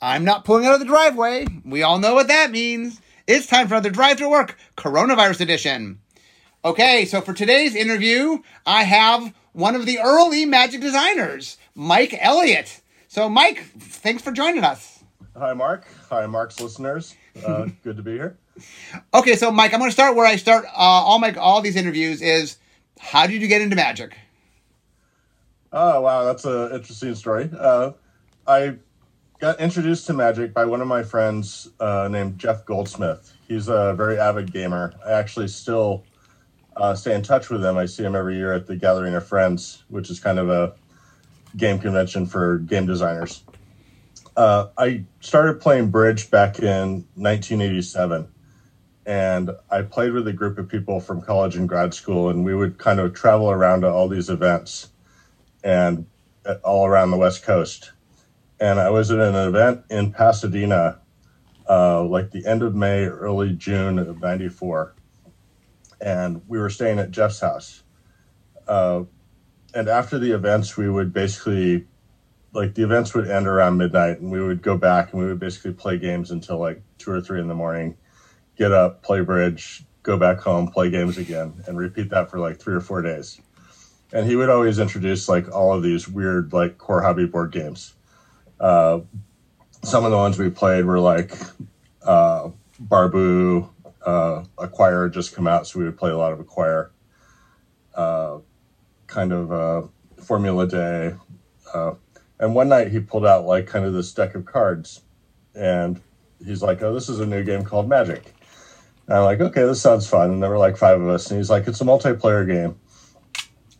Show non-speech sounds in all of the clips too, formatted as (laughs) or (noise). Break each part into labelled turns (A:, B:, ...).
A: I'm not pulling out of the driveway. We all know what that means. It's time for another Drive to Work Coronavirus Edition. Okay, so for today's interview, I have one of the early magic designers, Mike Elliott. So, Mike, thanks for joining us.
B: Hi, Mark. Hi, Mark's listeners. Uh, (laughs) good to be here.
A: Okay, so Mike, I'm going to start where I start uh, all my all these interviews. Is how did you get into magic?
B: Oh wow, that's an interesting story. Uh, I got introduced to magic by one of my friends uh, named Jeff Goldsmith. He's a very avid gamer. I actually still uh, stay in touch with him. I see him every year at the Gathering of Friends, which is kind of a game convention for game designers. Uh, I started playing bridge back in 1987, and I played with a group of people from college and grad school, and we would kind of travel around to all these events and uh, all around the West Coast. And I was at an event in Pasadena, uh, like the end of May, early June of '94, and we were staying at Jeff's house. Uh, and after the events, we would basically, like, the events would end around midnight, and we would go back and we would basically play games until like two or three in the morning, get up, play bridge, go back home, play games again, and repeat that for like three or four days and he would always introduce like all of these weird like core hobby board games. Uh, some of the ones we played were like uh, Barbu, uh, Acquire just come out, so we would play a lot of Acquire. Uh, kind of uh, Formula Dé, uh, and one night he pulled out like kind of this deck of cards, and he's like, "Oh, this is a new game called Magic." And I'm like, "Okay, this sounds fun." And there were like five of us, and he's like, "It's a multiplayer game."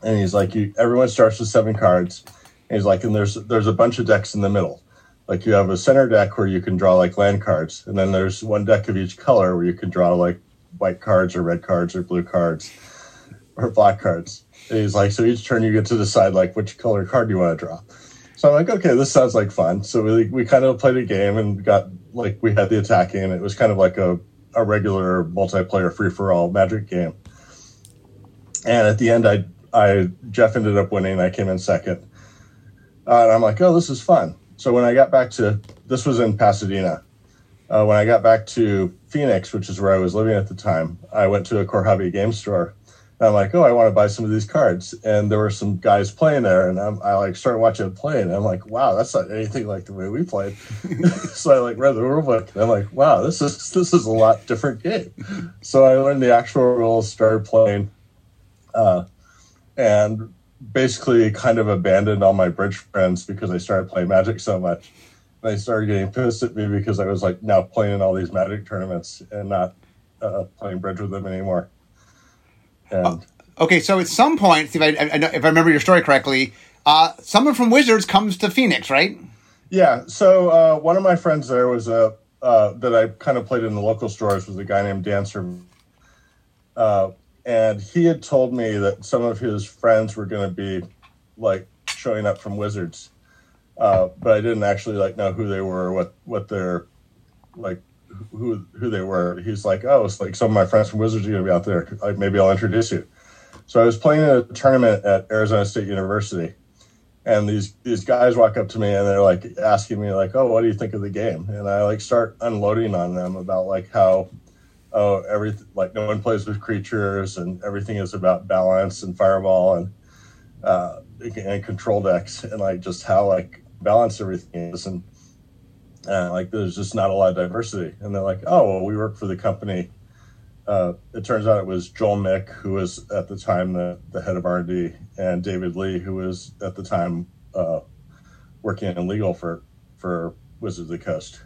B: and he's like, you, everyone starts with seven cards. And he's like, and there's there's a bunch of decks in the middle. Like you have a center deck where you can draw like land cards, and then there's one deck of each color where you can draw like white cards or red cards or blue cards or black cards. And he's like, so each turn you get to decide like which color card you want to draw. So I'm like, okay, this sounds like fun. So we we kind of played a game and got like we had the attacking, and it was kind of like a a regular multiplayer free for all Magic game. And at the end, I I Jeff ended up winning. I came in second, uh, and I'm like, oh, this is fun. So when I got back to this was in Pasadena. Uh, when I got back to Phoenix, which is where I was living at the time, I went to a core hobby game store. And I'm like, oh, I want to buy some of these cards, and there were some guys playing there, and I'm, I like started watching them play, and I'm like, wow, that's not anything like the way we played. (laughs) (laughs) so I like read the rule book, and I'm like, wow, this is this is a lot different game. So I learned the actual rules, started playing. Uh, and basically kind of abandoned all my bridge friends because I started playing Magic so much. And they started getting pissed at me because I was like now playing in all these Magic tournaments and not uh, playing bridge with them anymore.
A: And uh, okay, so at some point, if I, if I remember your story correctly, uh, someone from Wizards comes to Phoenix, right?
B: Yeah. So uh, one of my friends there was a uh, that I kind of played in the local stores was a guy named Dancer. Uh, and he had told me that some of his friends were going to be like showing up from Wizards, uh, but I didn't actually like know who they were, what what their like who who they were. He's like, oh, it's like some of my friends from Wizards are going to be out there. Like maybe I'll introduce you. So I was playing a tournament at Arizona State University, and these these guys walk up to me and they're like asking me like, oh, what do you think of the game? And I like start unloading on them about like how oh, everything like no one plays with creatures and everything is about balance and fireball and uh, and control decks and like just how like balanced everything is and uh, like there's just not a lot of diversity. And they're like, oh, well, we work for the company. Uh, it turns out it was Joel Mick, who was at the time the, the head of R&D, and David Lee, who was at the time uh, working in legal for for Wizards of the Coast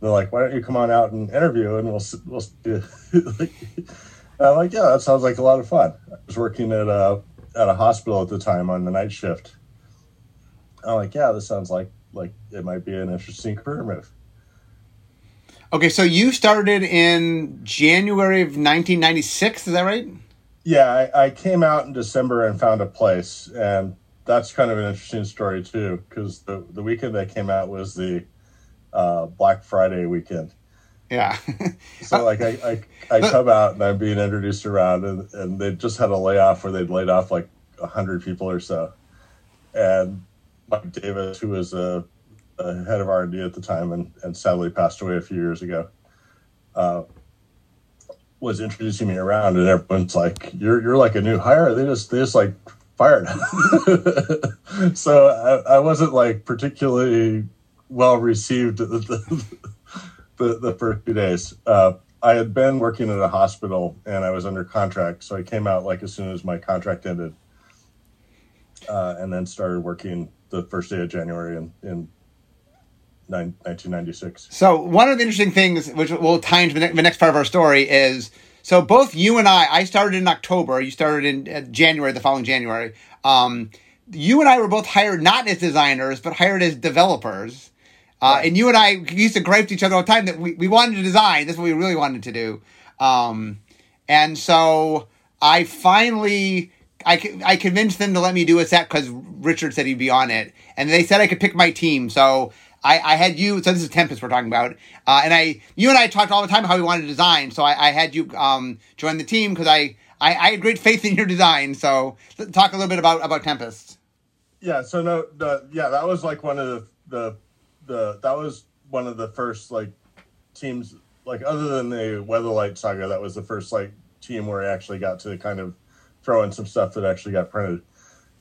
B: they're like, why don't you come on out and interview and we'll we'll (laughs) do. I'm like, yeah, that sounds like a lot of fun. I was working at a at a hospital at the time on the night shift. I'm like, yeah, this sounds like like it might be an interesting career move.
A: Okay, so you started in January of 1996, is that right?
B: Yeah, I, I came out in December and found a place, and that's kind of an interesting story too, because the the weekend I came out was the uh, Black Friday weekend.
A: Yeah. (laughs)
B: so like I, I, I come out and I'm being introduced around and, and they just had a layoff where they'd laid off like a hundred people or so. And Mike Davis, who was a, the head of R and D at the time, and and sadly passed away a few years ago. Uh, was introducing me around, and everyone's like, "You're you're like a new hire." They just they just like fired. (laughs) so I, I, wasn't like particularly well received the the, the, the first few days. Uh, I had been working at a hospital and I was under contract, so I came out like as soon as my contract ended, uh, and then started working the first day of January in in 1996.
A: So one of the interesting things, which will tie into the, ne- the next part of our story, is so both you and I. I started in October. You started in uh, January, the following January. Um, you and I were both hired not as designers, but hired as developers. Uh. And you and I used to gripe to each other all the time that we, we wanted to design. That's what we really wanted to do. Um, and so I finally I, I convinced them to let me do a set because Richard said he'd be on it, and they said I could pick my team. So I, I had you. So this is Tempest we're talking about, uh, and I you and I talked all the time how we wanted to design. So I, I had you um, join the team because I, I, I had great faith in your design. So talk a little bit about about Tempest.
B: Yeah. So no. The, yeah, that was like one of the the the that was one of the first like teams like other than the Weatherlight saga. That was the first like team where I actually got to kind of throw in some stuff that actually got printed.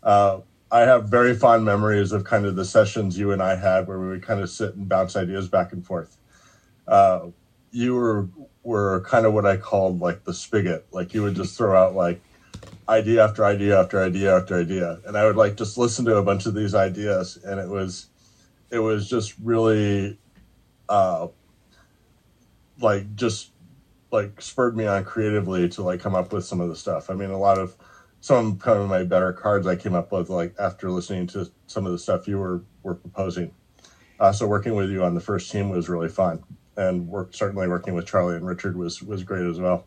B: Uh, I have very fond memories of kind of the sessions you and I had where we would kind of sit and bounce ideas back and forth. Uh, you were were kind of what I called like the spigot. Like you would just throw out like idea after idea after idea after idea, and I would like just listen to a bunch of these ideas, and it was it was just really uh, like just like spurred me on creatively to like come up with some of the stuff. I mean, a lot of some kind of my better cards I came up with like after listening to some of the stuff you were were proposing. Uh, so working with you on the first team was really fun, and work, certainly working with Charlie and Richard was was great as well.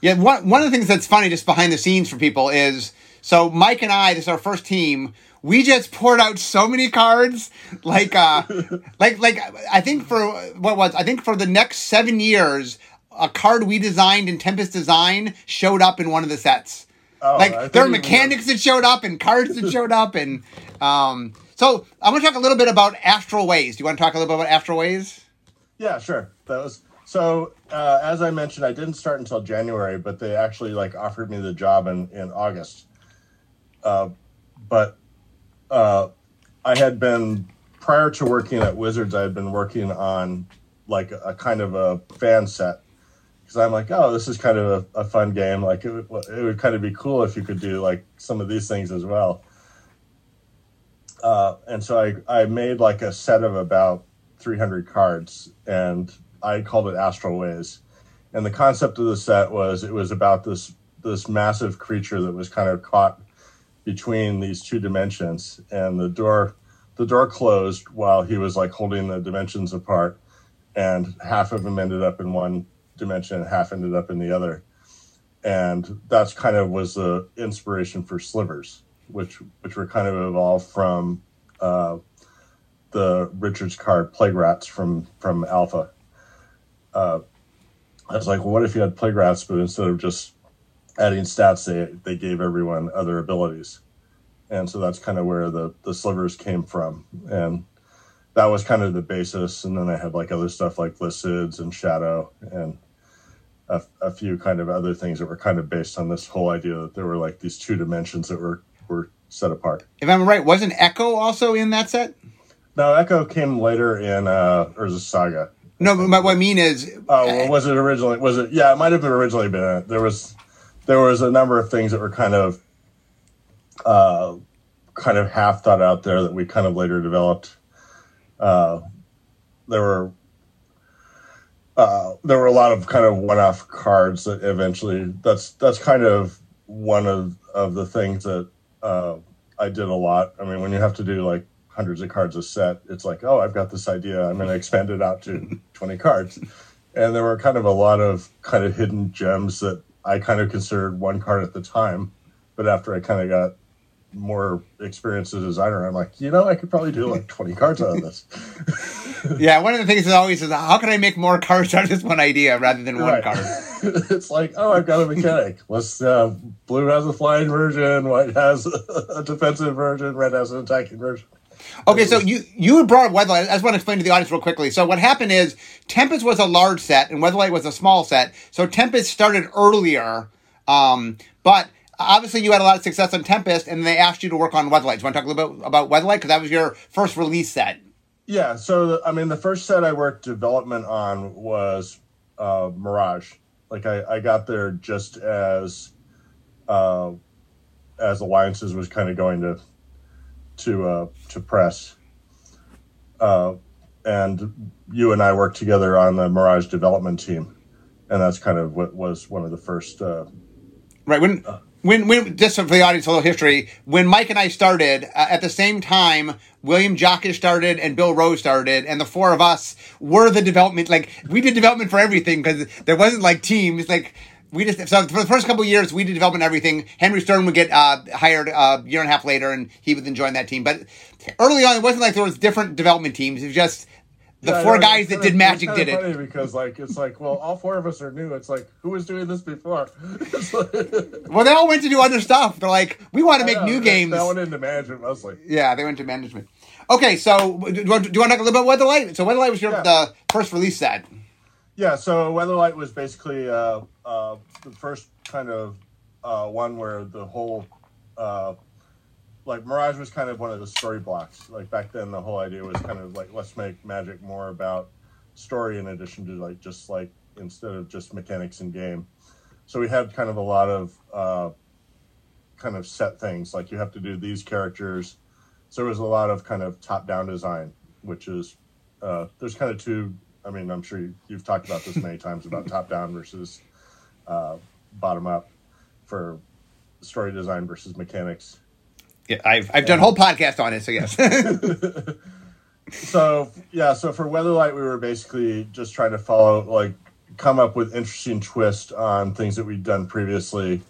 A: Yeah, one one of the things that's funny just behind the scenes for people is so Mike and I, this is our first team. We just poured out so many cards, like uh, (laughs) like like I think for what was I think for the next seven years, a card we designed in Tempest Design showed up in one of the sets. Oh, like there are mechanics that showed up and cards that showed up and (laughs) um so I'm gonna talk a little bit about Astral Ways. Do you want to talk a little bit about Astral Ways?
B: Yeah, sure. That was so uh, as I mentioned, I didn't start until January, but they actually like offered me the job in in August. Uh, but uh, I had been prior to working at Wizards, I had been working on like a, a kind of a fan set because I'm like, oh, this is kind of a, a fun game. Like it would, it would kind of be cool if you could do like some of these things as well. Uh, and so I, I made like a set of about 300 cards and I called it Astral Ways. And the concept of the set was it was about this this massive creature that was kind of caught between these two dimensions and the door the door closed while he was like holding the dimensions apart and half of them ended up in one dimension, and half ended up in the other. And that's kind of was the inspiration for slivers, which which were kind of evolved from uh, the Richards card Plague Rats from from Alpha. Uh, I was like, well, what if you had Plague Rats, but instead of just adding stats, they they gave everyone other abilities, and so that's kind of where the the slivers came from, and that was kind of the basis. And then I had like other stuff like Licids and Shadow and a, a, few kind of other things that were kind of based on this whole idea that there were like these two dimensions that were were set apart.
A: If I'm right, wasn't Echo also in that set?
B: No, Echo came later in uh Urza Saga.
A: No, but what I mean is,
B: oh, well, was it originally? Was it? Yeah, it might have been originally been. There was, there was a number of things that were kind of, uh, kind of half thought out there that we kind of later developed. Uh, there were uh, there were a lot of kind of one-off cards that eventually that's that's kind of one of of the things that uh, I did a lot. I mean, when you have to do like hundreds of cards a set, it's like, oh, I've got this idea. I'm going to expand it out to (laughs) 20 cards. And there were kind of a lot of kind of hidden gems that I kind of considered one card at the time. But after I kind of got more experience as a designer, I'm like, you know, I could probably do like 20 cards out of this. (laughs)
A: yeah, one of the things is always is how can I make more cards out of this one idea rather than one card? (laughs)
B: it's like, oh, I've got a mechanic. Let's uh, blue has a flying version, white has (laughs) a defensive version, red has an attacking version.
A: Okay, so you you had brought up Weatherlight. I just want to explain to the audience real quickly. So what happened is Tempest was a large set and Weatherlight was a small set. So Tempest started earlier, um, but obviously you had a lot of success on Tempest, and they asked you to work on Weatherlight. Do you want to talk a little bit about Weatherlight because that was your first release set?
B: Yeah. So I mean, the first set I worked development on was uh, Mirage. Like I, I got there just as uh, as Alliances was kind of going to to uh, to press. Uh, and you and I worked together on the Mirage development team, and that's kind of what was one of the first. Uh,
A: right when when when just for the audience a little history when Mike and I started uh, at the same time William Jockusch started and Bill Rose started and the four of us were the development like we did development for everything because there wasn't like teams like we just so for the first couple years we did development everything. Henry Stern would get uh, hired uh, a year and a half later, and he would then join that team. But early on, it wasn't like there was different development teams. It was just the
B: yeah,
A: four
B: no,
A: guys that
B: kinda-
A: did Magic
B: it's
A: did
B: kinda
A: it.
B: funny Because like it's like well, all four of us are new. It's like who was doing this before? Like- (laughs)
A: Well, they all went to do other stuff. They're like, we want to make
B: know,
A: new games.
B: That went into management mostly.
A: Yeah, they went to management. Okay, so do you want, do you want to talk a little bit about Weatherlight? So Weatherlight was your
B: Yeah.
A: the first release set.
B: Yeah, so Weatherlight was basically uh, uh, the first kind of uh, one where the whole, uh, like Mirage was kind of one of the story blocks. Like back then, the whole idea was kind of like let's make Magic more about story in addition to like just like instead of just mechanics in game. So we had kind of a lot of uh, kind of set things like you have to do these characters. So there was a lot of kind of top down design, which is uh, there's kind of two. I mean, I'm sure you, you've talked about this many times about top down versus uh, bottom up for story design versus mechanics.
A: Yeah, I've I've done a whole podcast on it, so yes. (laughs)
B: So yeah, so for Weatherlight, we were basically just trying to follow, like, come up with interesting twist on things that we'd done previously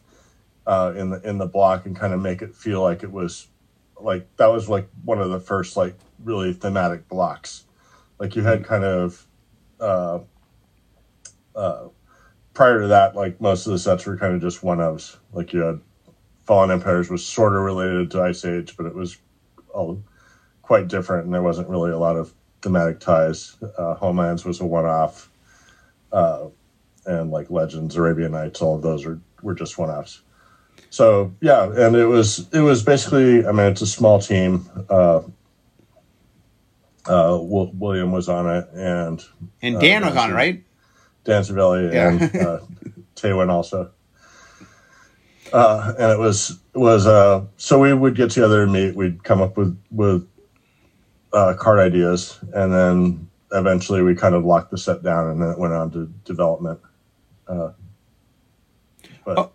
B: uh, in the in the block, and kind of make it feel like it was like that was like one of the first like really thematic blocks. Like you had kind of uh, uh, prior to that, like most of the sets were kind of just one ofs. Like you had Fallen Empires was sort of related to Ice Age, but it was all quite different, and there wasn't really a lot of thematic ties. Uh, Homelands was a one-off, uh, and like Legends, Arabian Nights, all of those are were just one-offs. So yeah, and it was it was basically. I mean, it's a small team. Uh, uh, Wil- William was on it, and
A: and
B: Uh,
A: Dan was on it, right?
B: Dan Cervelli
A: Yeah.
B: and uh, (laughs) Taywin also. Uh, and it was was uh, so we would get together and meet. We'd come up with with uh, card ideas, and then eventually we kind of locked the set down, and then it went on to development. Uh, but
A: Oh.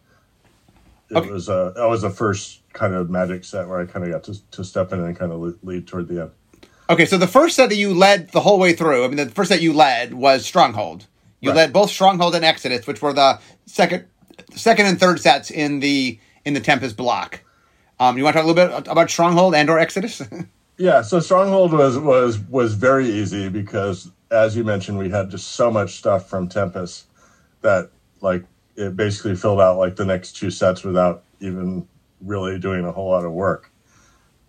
B: it
A: Okay.
B: was uh, that was the first kind of magic set where I kind of got to to step in and kind of lead toward the end.
A: Okay, so the first set that you led the whole way through, I mean, the first set you led was Stronghold. You
B: Right.
A: led both Stronghold and Exodus, which were the second, second and third sets in the in the Tempest block. Um, you want to talk a little bit about Stronghold and or Exodus? (laughs)
B: Yeah, so Stronghold was was was very easy because, as you mentioned, we had just so much stuff from Tempest that like it basically filled out like the next two sets without even really doing a whole lot of work.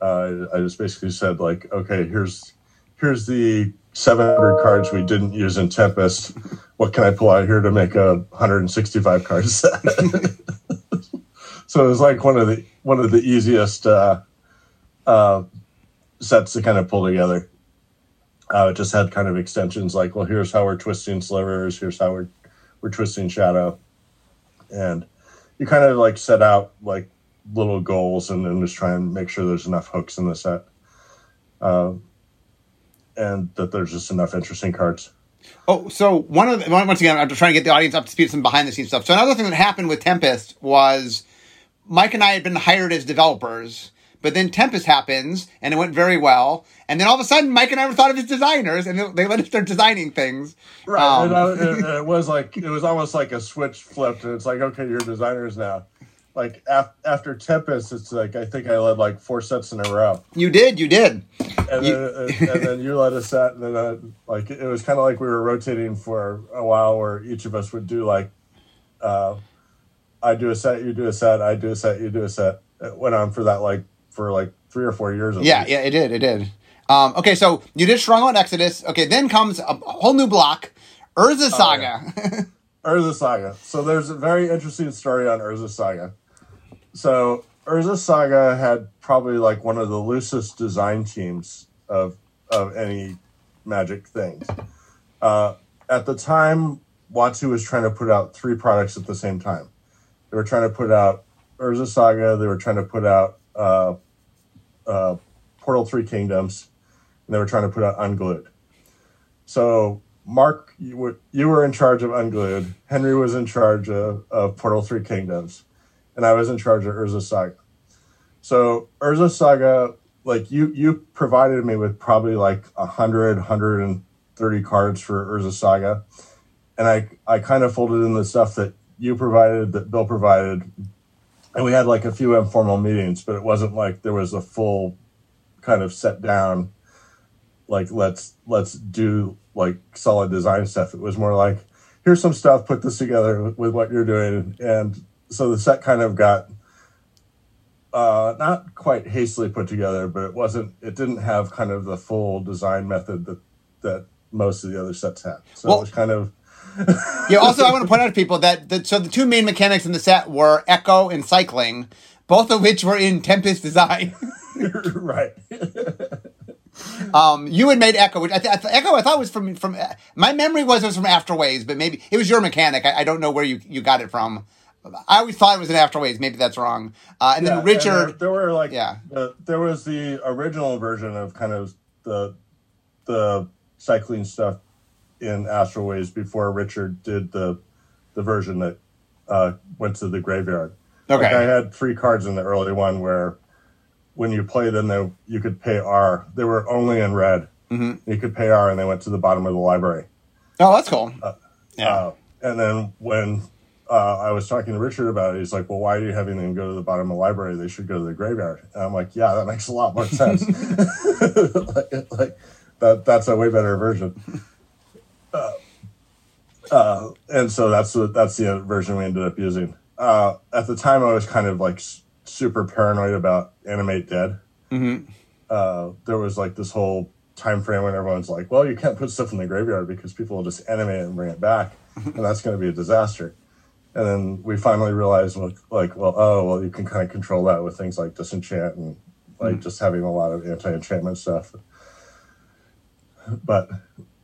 B: Uh, I just basically said like, okay, here's here's the 700 cards we didn't use in Tempest. What can I pull out here to make a 165 card set? (laughs) so it was like one of the one of the easiest. Uh, uh, sets to kind of pull together. Uh, it just had kind of extensions like, well, here's how we're twisting slivers, here's how we're we're twisting shadow, and you kind of like set out like little goals and then just try and make sure there's enough hooks in the set, uh, and that there's just enough interesting cards.
A: Oh, so one of the, once again, I'm just trying to get the audience up to speed with some behind the scenes stuff. So another thing that happened with Tempest was Mike and I had been hired as developers, but then Tempest happens and it went very well, and then all of a sudden Mike and I were thought of as designers, and they- they let us start designing things.
B: Right.
A: Um,
B: and I, it, it was like it was almost like a switch flipped, and it's like, okay, you're designers now. Like af- after Tempest, it's like I think I led like four sets in a row.
A: You did, you did.
B: and
A: You-
B: then and then you led a set, and then uh, like it was kind of like we were rotating for a while, where each of us would do like, uh, I do a set, you do a set, I do a set, you do a set. It went on for that like for like three or four years.
A: Yeah,
B: least.
A: yeah, it did, it did. Um, okay, so you did Stronghold Exodus. Okay, then comes a whole new block, Urza Saga.
B: Oh, yeah. (laughs) Urza Saga. So there's a very interesting story on Urza Saga. So Urza Saga had probably like one of the loosest design teams of of any Magic things. Uh, at the time, WotC was trying to put out three products at the same time. They were trying to put out Urza Saga. They were trying to put out uh, uh, Portal Three Kingdoms, and they were trying to put out Unglued. So Mark, you were, you were in charge of Unglued. Henry was in charge of, of Portal Three Kingdoms, and I was in charge of Urza Saga. So Urza Saga, like you, you provided me with probably like 100, 130 cards for Urza Saga, and I, I kind of folded in the stuff that you provided, that Bill provided, and we had like a few informal meetings, but it wasn't like there was a full kind of set down, like let's let's do like solid design stuff. It was more like here's some stuff, put this together with, with what you're doing, and so the set kind of got uh, not quite hastily put together, but it wasn't. It didn't have kind of the full design method that that most of the other sets had. So well, it was kind of. (laughs)
A: yeah. Also, I want to point out to people that the, so the two main mechanics in the set were echo and cycling, both of which were in Tempest design. (laughs)
B: right.
A: um, you had made Echo, which I th- Echo I thought was from from my memory was it was from Afterways, but maybe it was your mechanic. I, I don't know where you you got it from. I always thought it was an Afterways. Maybe that's wrong. Uh, and yeah, then Richard, and
B: there, there, were like yeah, the, there was the original version of kind of the the cycling stuff in Astral Ways before Richard did the the version that uh, went to the graveyard. Okay, like I had three cards in the early one where when you play them, they, you could pay R. They were only in red. Mm-hmm. You could pay R, and they went to the bottom of the library.
A: Oh, that's cool.
B: Uh, yeah. Uh, and then when uh, I was talking to Richard about it, he's like, "Well, why are you having them go to the bottom of the library? They should go to the graveyard." And I'm like, "Yeah, that makes a lot more sense. (laughs) (laughs) like, like, that that's a way better version." Uh, uh, and so that's the that's the version we ended up using. Uh, at the time, I was kind of like super paranoid about Animate Dead. Mm-hmm. Uh, there was like this whole time frame when everyone's like, "Well, you can't put stuff in the graveyard because people will just animate it and bring it back, and that's going to be a disaster." And then we finally realized, like, well, oh, well, you can kind of control that with things like disenchant and like mm-hmm. just having a lot of anti-enchantment stuff. But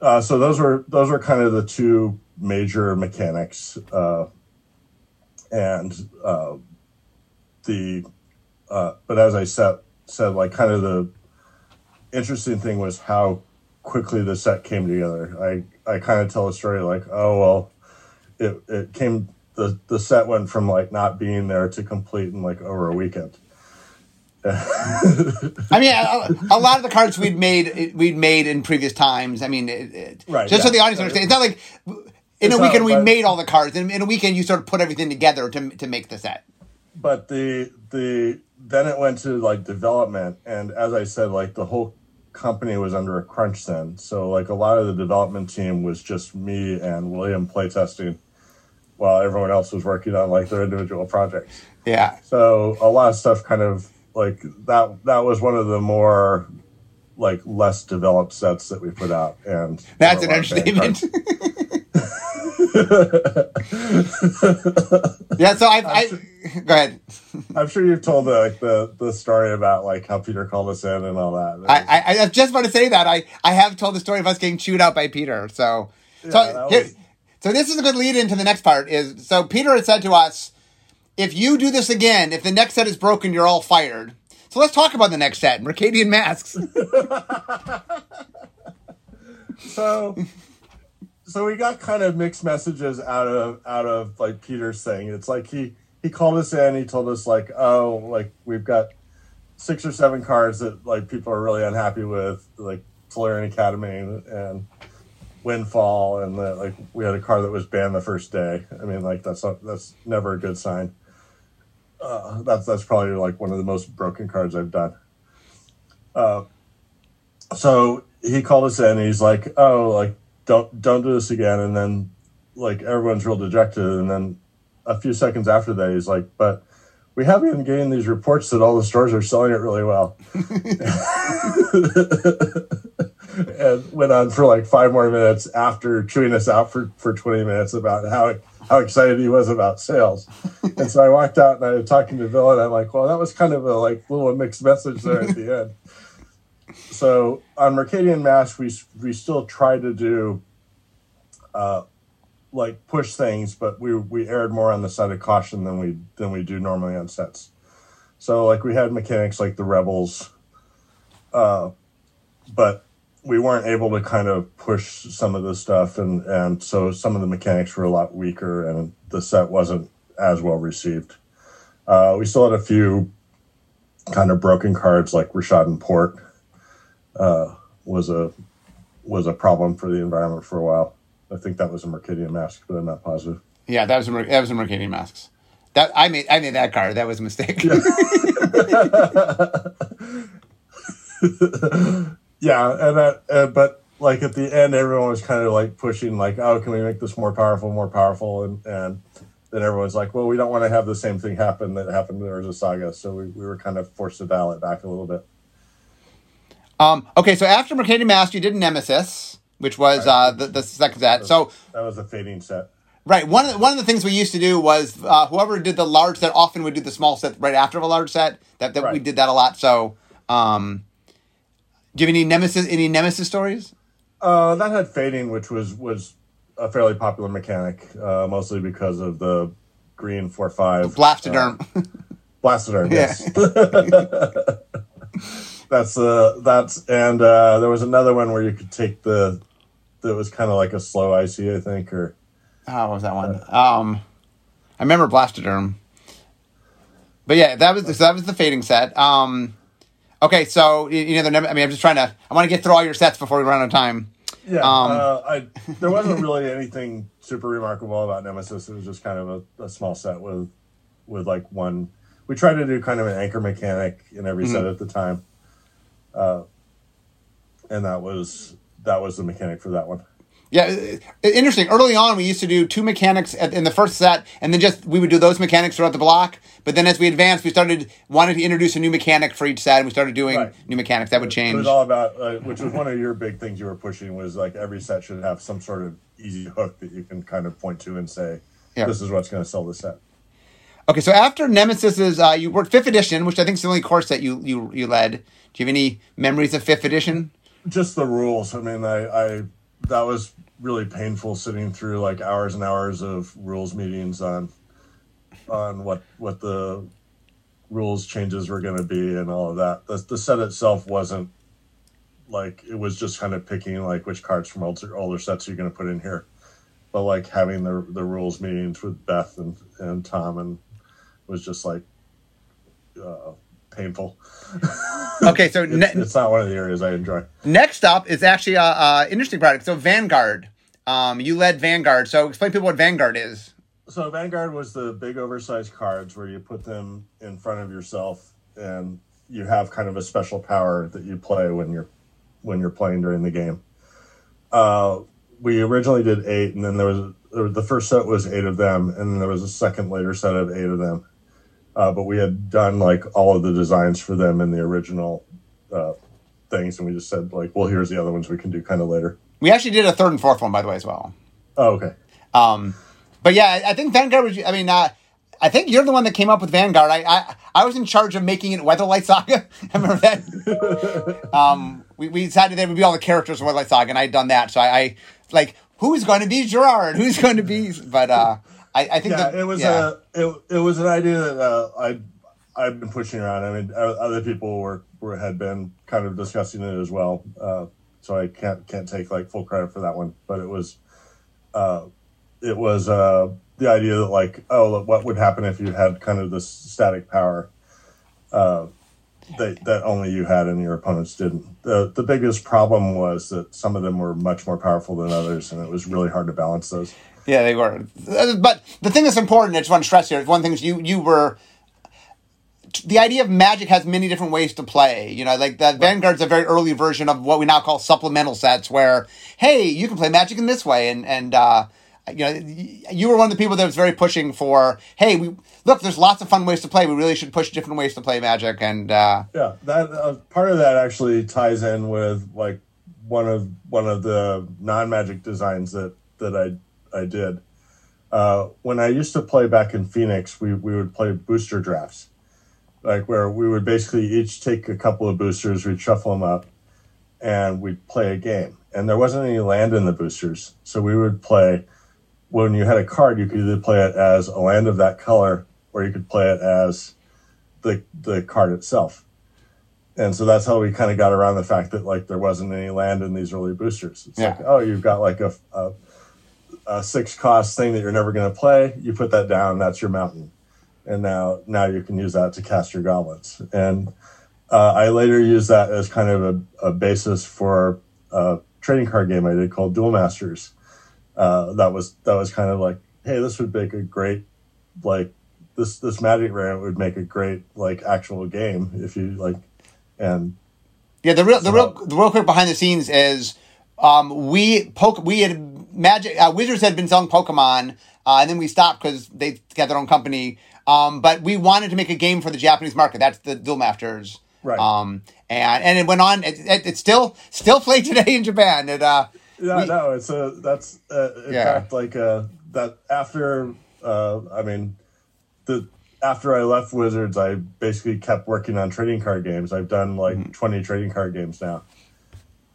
B: uh, so those were those were kind of the two major mechanics, uh, and uh, the uh, but as I said said like kind of the interesting thing was how quickly the set came together. I I kind of tell a story like oh well it it came the the set went from like not being there to complete in like over a weekend. (laughs)
A: I mean, a, a, lot of the cards we'd made we'd made in previous times. I mean, it, it, right? Just yeah. so the audience understands, it's not like in it's a weekend not, we made all the cards. In, in a weekend, you sort of put everything together to to make the set
B: but the the then it went to like development and as i said like the whole company was under a crunch then so like a lot of the development team was just me and william playtesting while everyone else was working on like their individual projects
A: yeah
B: so a lot of stuff kind of like that that was one of the more like less developed sets that we put out and (laughs)
A: that's an understatement (laughs) yeah, so I, I go ahead. (laughs)
B: I'm sure you've told the, like the the story about like how Peter called us in and all that.
A: I, I, I just want to say that I I have told the story of us getting chewed out by Peter. So yeah, so here, was... so this is a good lead into the next part. Is so Peter had said to us, if you do this again, if the next set is broken, you're all fired. So let's talk about the next set, Mercadian masks. (laughs)
B: so so we got kind of mixed messages out of out of like Peter's saying. It's like he he called us in. He told us like, oh, like we've got six or seven cards that like people are really unhappy with, like Tolarian Academy and Windfall, and the, like we had a car that was banned the first day. I mean, like that's not, that's never a good sign. Uh, that's that's probably like one of the most broken cards I've done. Uh, so he called us in. he's like, "Oh, like don't don't do this again and then like everyone's real dejected and then a few seconds after that he's like but we have been getting these reports that all the stores are selling it really well (laughs) (laughs) (laughs) and went on for like five more minutes after chewing us out for, for 20 minutes about how how excited he was about sales. (laughs) And so I walked out and I was talking to Bill and I'm like, well, that was kind of a like little mixed message there at the (laughs) end. So on Mercadian Mask, we we still try to do uh, like push things, but we we aired more on the side of caution than we than we do normally on sets. So like we had mechanics like the Rebels, uh, but we weren't able to kind of push some of the stuff, and and so some of the mechanics were a lot weaker, and the set wasn't as well received. Uh, we still had a few kind of broken cards like Rishadan Port uh, was a was a problem for the environment for a while. I think that was a Mercadian mask, but I'm not positive.
A: Yeah, that was a, that was a Mercadian masks. That I made I made that card. That was a mistake.
B: Yeah. (laughs) (laughs) yeah, and uh, but like at the end, everyone was kind of like pushing, like, "Oh, can we make this more powerful, more powerful?" And and then everyone's like, "Well, we don't want to have the same thing happen that happened in Urza Saga," so we, we were kind of forced to dial it back a little bit.
A: Um, okay, so after Mercadian Mask, you did Nemesis, which was
B: Right.
A: uh, the, the second set. So
B: That was a fading set.
A: Right. One of the, one of the things we used to do was uh, whoever did the large set often would do the small set right after a large set. That, that we did that a lot. So, um, do you have any nemesis any nemesis stories?
B: Uh, that had fading, which was was a fairly popular mechanic, uh, mostly because of the green four five
A: Blastoderm.
B: Blastoderm, yes. (laughs) that's uh that's and uh there was another one where you could take the that was kind of like a slow icy, I think, or
A: oh, what was that one? Um, I remember Blastoderm. But yeah, that was so that was the fading set. Um, okay, so you, know, nem- I mean, I'm just trying to. I want to get through all your sets before we run out of time.
B: yeah.
A: Um,
B: uh, I there wasn't really anything super remarkable about Nemesis. It was just kind of a, a small set with with like one. We tried to do kind of an anchor mechanic in every set at the time, uh, and that was that was the mechanic for that one.
A: Yeah, uh, interesting. Early on, we used to do two mechanics at, in the first set, and then just we would do those mechanics throughout the block. But then as we advanced, we started wanting to introduce a new mechanic for each set, and we started doing
B: Right.
A: new mechanics that would change.
B: It was all about, uh, which was one of your big things you were pushing was like every set should have some sort of easy hook that you can kind of point to and say,
A: Yeah.
B: this is what's going to sell the set.
A: Okay, so after Nemesis is uh, you worked fifth edition, which I think is the only course that you you you led. Do you have any memories of fifth edition?
B: Just the rules. I mean, I, I that was really painful sitting through like hours and hours of rules meetings on on what what the rules changes were going to be and all of that. The, the set itself wasn't like it was just kind of picking like which cards from older, older sets you're going to put in here, but like having the the rules meetings with Beth and and Tom and was just like uh, painful.
A: Okay, so (laughs)
B: It's,
A: ne-
B: it's not one of the areas I enjoy.
A: next up is actually a, a interesting product. So Vanguard, um, you led Vanguard. So explain to people what Vanguard is.
B: So Vanguard was the big oversized cards where you put them in front of yourself and you have kind of a special power that you play when you're when you're playing during the game. Uh, we originally did eight, and then there was there was- the first set was eight of them, and then there was a second later set of eight of them. Uh, but we had done like all of the designs for them in the original uh, things, and we just said like, well, here's the other ones we can do kind of later.
A: We actually did a third and fourth one, by the way, as well.
B: Oh, okay.
A: Um, but yeah, I think Vanguard was. I mean, uh, I think you're the one that came up with Vanguard. I I, I was in charge of making it Weatherlight Saga. I (laughs) remember that. (laughs) um, we, we decided there would be all the characters of Weatherlight Saga, and I had done that. So I, I like who's going to be Gerard? Who's going to be? But uh, I, I think
B: yeah,
A: that,
B: it was
A: yeah.
B: a it, it was an idea that uh, I I've been pushing around. I mean, other people were, were had been kind of discussing it as well. Uh, so I can't can't take like full credit for that one, but it was uh, it was uh, the idea that like oh look, what would happen if you had kind of this static power uh, that that only you had and your opponents didn't. The the biggest problem was that some of them were much more powerful than others, and it was really hard to balance those.
A: Yeah, they were. Uh, But the thing that's important, I just want to stress here, is one thing is you you were. The idea of magic has many different ways to play. You know, like that Vanguard's a very early version of what we now call supplemental sets, where hey, you can play magic in this way, and and uh, you know, you were one of the people that was very pushing for, hey, we look, there's lots of fun ways to play. We really should push different ways to play Magic. And uh,
B: yeah, that uh, part of that actually ties in with like one of one of the non Magic designs that that I I did. Uh, when I used to play back in Phoenix, we, we would play booster drafts, like where we would basically each take a couple of boosters, we'd shuffle them up, and we'd play a game. And there wasn't any land in the boosters, so we would play. When you had a card, you could either play it as a land of that color, or you could play it as the the card itself. And so that's how we kind of got around the fact that like there wasn't any land in these early boosters. It's
A: Yeah.
B: like, oh, you've got like a, a a six cost thing that you're never going to play. You put that down. That's your mountain, and now now you can use that to cast your goblins. And uh, I later used that as kind of a, a basis for a trading card game I did called Duel Masters. Uh, that was that was kind of like, hey, this would make a great like this this Magic variant would make a great like actual game if you like and
A: Yeah, the real, the real, the real quick behind the scenes is, um, we poke, we had magic uh, Wizards had been selling Pokemon, uh, and then we stopped because they got their own company. Um, but we wanted to make a game for the Japanese market. That's the Duel Masters.
B: Right.
A: Um, and and it went on. It, it, it's still still played today in Japan. It uh,
B: Yeah,
A: We-
B: no, it's a that's uh, in
A: Yeah.
B: fact like uh, that after uh, I mean the after I left Wizards, I basically kept working on trading card games. I've done like
A: Mm-hmm.
B: twenty trading card games now.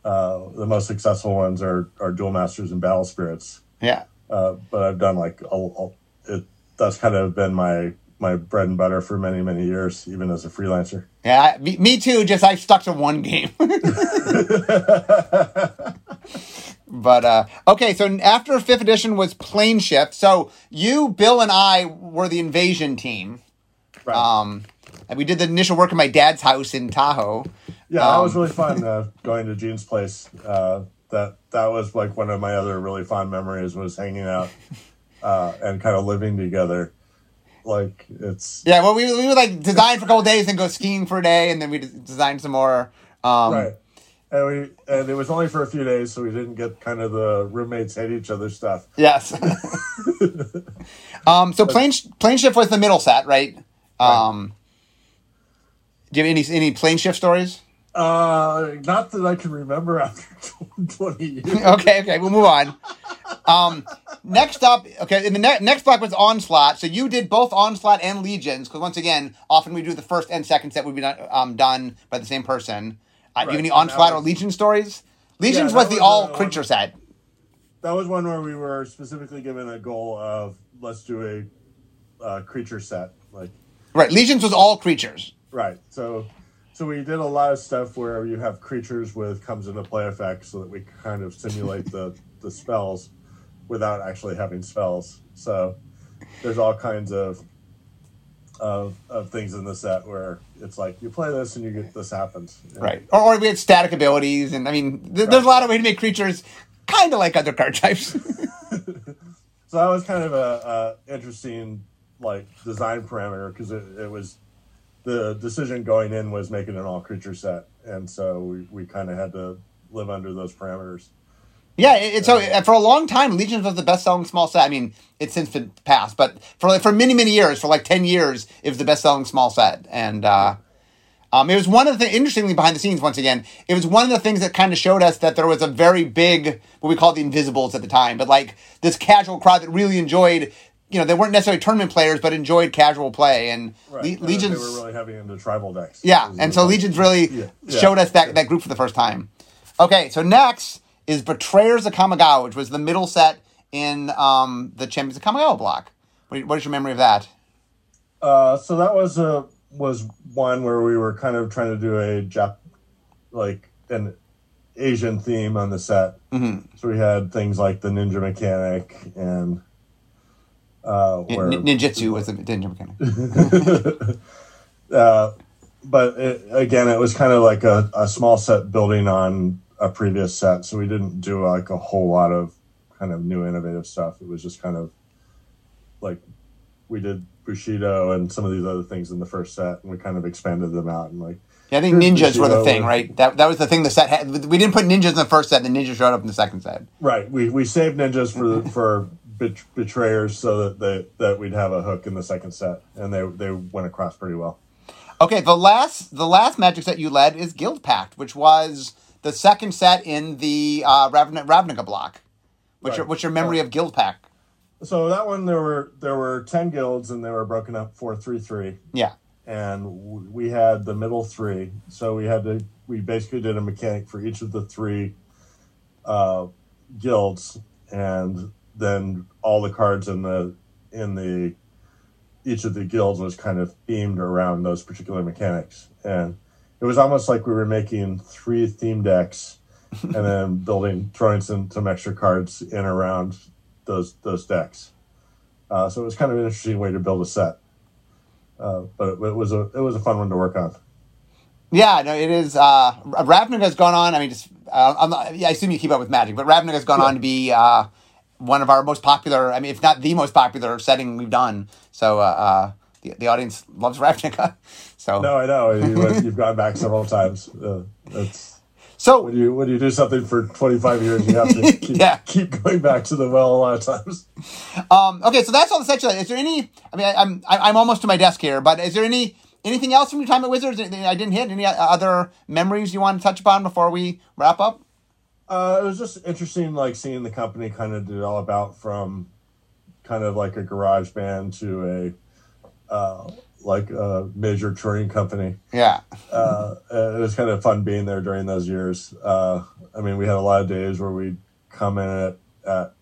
B: Uh, the most successful ones are are Duel Masters and Battle Spirits,
A: yeah.
B: uh, but I've done like a, a, it. That's kind of been my my bread and butter for many many years, even as a freelancer.
A: Yeah, I- me, too. Just I stuck to one game. (laughs) but uh, okay, so after fifth edition was Plane Shift. So you, Bill, and I were the invasion team.
B: Right.
A: Um, we did the initial work in my dad's house in Tahoe.
B: Yeah, that
A: Um,
B: was really fun (laughs) uh, going to Gene's place. Uh, that that was like one of my other really fond memories was hanging out uh, and kind of living together. Like it's
A: Yeah, well, we, we would like design for a couple days and go skiing for a day, and then we design some more. Um,
B: right, and we and it was only for a few days, so we didn't get kind of the roommates hate each other stuff.
A: Yes. (laughs) (laughs) um, so plane plane shift was the middle set, right? Um, do you have any any plane shift stories?
B: Uh, not that I can remember after (laughs) twenty years. (laughs)
A: okay, okay, we'll move on. Um, next up, okay, in the ne- next block was Onslaught. So you did both Onslaught and Legions, because once again, often we do the first and second set would be done, um, done by the same person. Uh, do you have any Onslaught or Legion stories? Legions
B: that
A: was the all
B: uh,
A: creature set.
B: That was one where we were specifically given a goal of let's do a uh, creature set like
A: Right, Legions was all creatures.
B: Right. So so we did a lot of stuff where you have creatures with comes into play effects so that we kind of simulate the (laughs) the spells without actually having spells. So there's all kinds of of, of things in the set where it's like you play this and you get this happens. And-
A: Right. Or, or we had static abilities, and I mean, th- there's a lot of way to make creatures kind of like other card types. (laughs) (laughs)
B: So that was kind of a, a interesting like design parameter because it, it was the decision going in was making an all creature set, and so we, we kind of had to live under those parameters.
A: yeah, it, it's so uh, for a long time, Legions was the best selling small set. I mean, it's since been passed, but for for many many years, for like ten years, it was the best selling small set, and uh, um, it was one of the interestingly behind the scenes. Once again, it was one of the things that kind of showed us that there was a very big what we called the Invisibles at the time, but like this casual crowd that really enjoyed. You know, they weren't necessarily tournament players, but enjoyed casual play, and
B: Right.
A: Le- Legions.
B: They were really heavy into tribal decks.
A: Yeah, and so Legions really
B: Yeah, yeah,
A: showed us that,
B: yeah.
A: that group for the first time. Okay, so next is Betrayers of Kamigawa, which was the middle set in um, the Champions of Kamigawa block. What, what is your memory of that?
B: Uh, so that was a was one where we were kind of trying to do a Jap, like an Asian theme on the set.
A: Mhm.
B: So we had things like the ninja mechanic and uh, where
A: nin- Ninjutsu was a ninja mechanic. (laughs)
B: uh, but it, again, it was kind of like a, a small set building on a previous set, so we didn't do like a whole lot of kind of new innovative stuff. It was just kind of like we did Bushido and some of these other things in the first set, and we kind of expanded them out and like
A: Yeah, I think ninjas were the thing, right? That that was the thing the set had. We didn't put ninjas in the first set, the ninjas showed up in the second set.
B: right, we we saved ninjas for for bet- betrayers so that they, that we'd have a hook in the second set, and they they went across pretty well.
A: Okay, the last the last magic set you led is Guild Pact, which was the second set in the uh, Ravn- Ravnica block. What's your what's your memory of Guild Pact?
B: So that one there were there were ten guilds, and they were broken up four three three.
A: Yeah.
B: and w- we had the middle three. So we had to we basically did a mechanic for each of the three uh, guilds, and then all the cards in the in the each of the guilds was kind of themed around those particular mechanics, and it was almost like we were making three theme decks (laughs) and then building throwing some some extra cards in around those those decks. Uh, so it was kind of an interesting way to build a set. Uh, but it, it was a it was a fun one to work on.
A: Yeah, no, it is. Uh, Ravnica has gone on. I mean, just uh, I'm not, yeah, I assume you keep up with Magic, but Ravnica has gone
B: Yeah.
A: on to be uh, one of our most popular. I mean, if not the most popular setting we've done. So uh, uh, the the audience loves Ravnica. (laughs) So
B: No, I know you, (laughs) you've gone back several times. Uh, that's
A: so
B: when you when you do something for twenty five years, you have to (laughs) keep,
A: Yeah.
B: keep going back to the well a lot of times.
A: Um, okay, so that's all the set Is there any? I mean, I, I'm I- I'm almost to my desk here, but is there any anything else from your time at Wizards that I didn't hit? Any other memories you want to touch upon before we wrap up?
B: Uh, it was just interesting, like seeing the company kind of develop out from kind of like a garage band to a uh, like a major touring company.
A: Yeah,
B: uh, it was kind of fun being there during those years. Uh, I mean, we had a lot of days where we'd come in at at,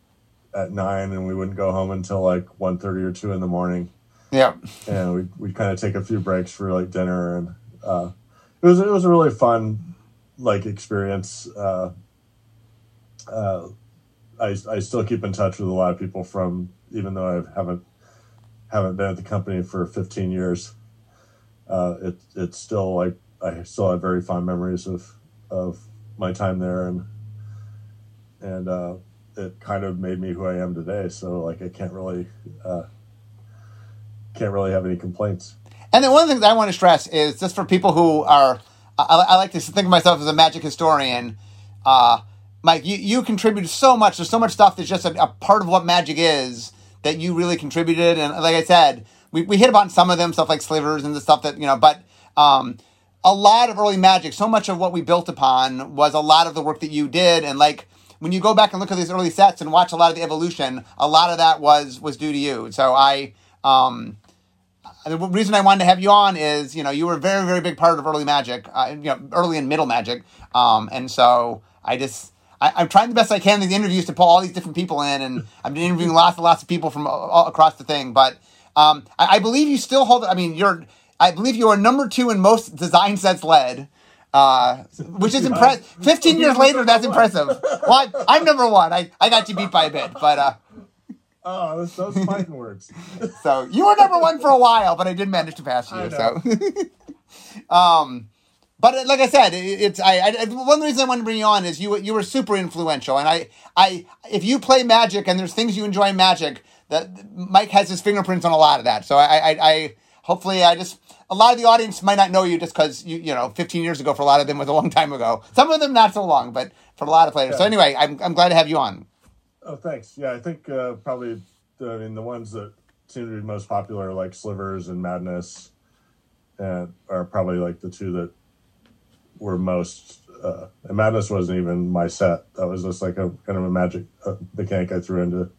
B: at nine and we wouldn't go home until like 1.30 or two in the morning,
A: yeah,
B: and we'd we'd kind of take a few breaks for like dinner, and uh, it was it was a really fun like experience. Uh, I I still keep in touch with a lot of people from even though I haven't haven't been at the company for 15 years. Uh, it it's still like I still have very fond memories of of my time there and and uh, it kind of made me who I am today. So like I can't really uh, can't really have any complaints.
A: And then one of the things I want to stress is just for people who are, I, I like to think of myself as a magic historian. Uh, Mike, you, you contributed so much. There's so much stuff that's just a, a part of what magic is that you really contributed. And like I said, we, we hit upon some of them, stuff like slivers and the stuff that, you know, but um, a lot of early magic, so much of what we built upon was a lot of the work that you did. And like, when you go back and look at these early sets and watch a lot of the evolution, a lot of that was was due to you. So I, um, the reason I wanted to have you on is, you know, you were a very, very big part of early Magic, uh, you know, early and middle Magic, um, and so I just, I, I'm trying the best I can in the interviews to pull all these different people in, and (laughs) I've been interviewing lots and lots of people from all, across the thing. But um, I, I believe you still hold. I mean, you're, I believe you are number two in most design sets led. Uh, which is impressive. Fifteen (laughs) years later, that's impressive. Well, I, I'm number one. I, I got you beat by a bit, but uh,
B: Oh, those, those fighting words. (laughs)
A: so you were number one for a while, but I did manage to pass you. So, um, but uh, like I said, it's I, I one reasons I wanted to bring you on is you you were super influential, and I I if you play Magic and there's things you enjoy in Magic, that Mike has his fingerprints on a lot of that. So I I, I hopefully I just a lot of the audience might not know you just because you you know 15 years ago for a lot of them was a long time ago. Some of them not so long, but for a lot of players. So anyway, I'm I'm glad to have you on.
B: Oh, thanks. Yeah, I think uh, probably the, I mean the ones that seem to be most popular, like Slivers and Madness, and are probably like the two that were most. Uh, and Madness wasn't even my set. That was just like a kind of a magic uh, mechanic I threw into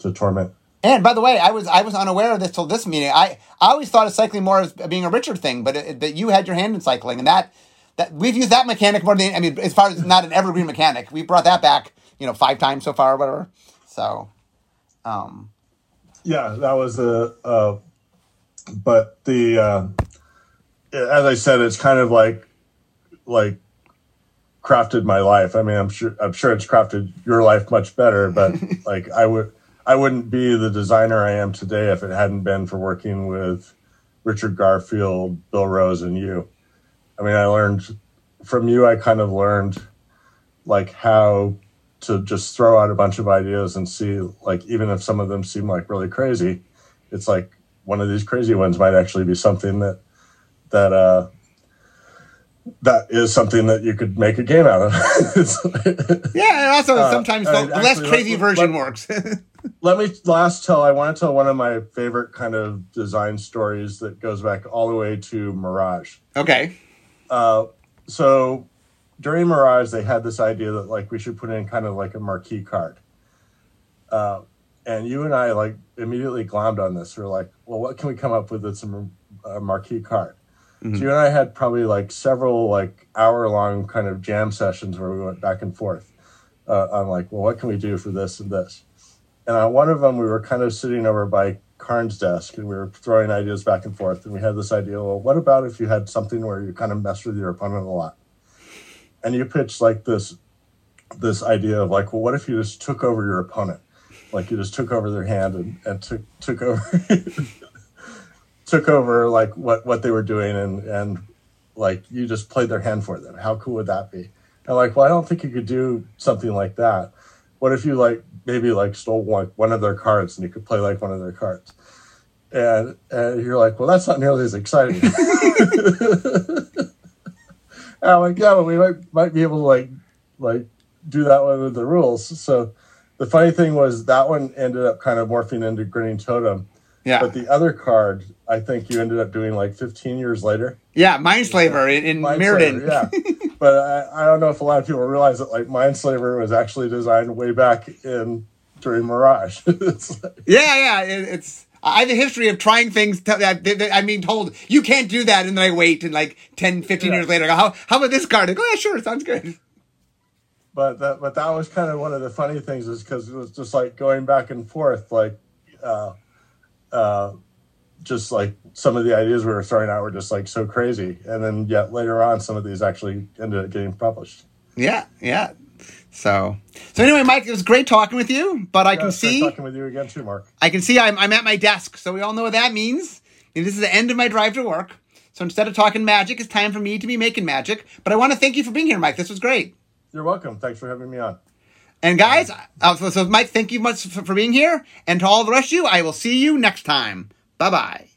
B: to Torment.
A: And by the way, I was I was unaware of this till this meeting. I, I always thought of cycling more as being a Richard thing, but it, but you had your hand in cycling, and that that we've used that mechanic more than I mean, as far as not an evergreen mechanic, we brought that back, you know, five times so far or whatever. So, um,
B: Yeah, that was a. Uh, but the uh, as I said, it's kind of like like crafted my life. I mean, I'm sure I'm sure it's crafted your life much better. But (laughs) like I would, I wouldn't be the designer I am today if it hadn't been for working with Richard Garfield, Bill Rose, and you. I mean, I learned from you. I kind of learned like how to just throw out a bunch of ideas and see like even if some of them seem like really crazy it's like one of these crazy ones might actually be something that that uh that is something that you could make a game out of (laughs)
A: yeah, and also
B: Uh,
A: sometimes the the less crazy
B: let-
A: version
B: let-
A: works. (laughs)
B: let me last tell. I want to tell one of my favorite kind of design stories that goes back all the way to Mirage.
A: Okay.
B: Uh, so during Mirage, they had this idea that like we should put in kind of like a marquee card. Uh, and you and I like immediately glommed on this. We're like, well, what can we come up with that's a, a marquee card?
A: Mhm.
B: So you and I had probably like several like hour long kind of jam sessions where we went back and forth uh, on like, well, what can we do for this and this? And on one of them, we were kind of sitting over by Karn's desk and we were throwing ideas back and forth. And we had this idea, well, what about if you had something where you kind of messed with your opponent a lot? And you pitched like this this idea of like, well, what if you just took over your opponent? Like you just took over their hand and, and took took over (laughs) took over like what what they were doing and and like you just played their hand for them. How cool would that be? And like, well, I don't think you could do something like that. What if you like maybe like stole one one of their cards and you could play like one of their cards? And and you're like, well, that's not nearly as exciting. and (laughs) (laughs) I'm like, yeah, but we might might be able to like like do that one with the rules. So the funny thing was that one ended up kind of morphing into Grinning Totem.
A: Yeah.
B: But the other card, I think you ended up doing like 15 years later.
A: yeah, Mindslaver in, in Mirrodin.
B: Mindslaver, yeah. (laughs) but I, I don't know if a lot of people realize that like Mindslaver was actually designed way back in during Mirage. (laughs) like,
A: Yeah, yeah. It, it's I have a history of trying things to, that, that, that I'm being told you can't do that, and then I wait and like 10, 15
B: Yeah.
A: years later, I go, how how about this card? I go, yeah, sure, sounds good.
B: but that but that was kind of one of the funny things is because it was just like going back and forth like uh uh just like some of the ideas we were throwing out were just like so crazy and then yet later on some of these actually ended up getting published
A: Yeah, yeah. So so anyway, Mike, it was great talking with you, but I
B: Yeah,
A: can see
B: talking with you again too mark
A: I can see I'm I'm at my desk, so we all know what that means. And This is the end of my drive to work. So instead of talking magic, it's time for me to be making magic. But I want to thank you for being here, Mike. This was great.
B: you're welcome thanks for having me on
A: And guys, uh, so, so Mike, thank you much for, for being here. And to all the rest of you, I will see you next time. Bye bye.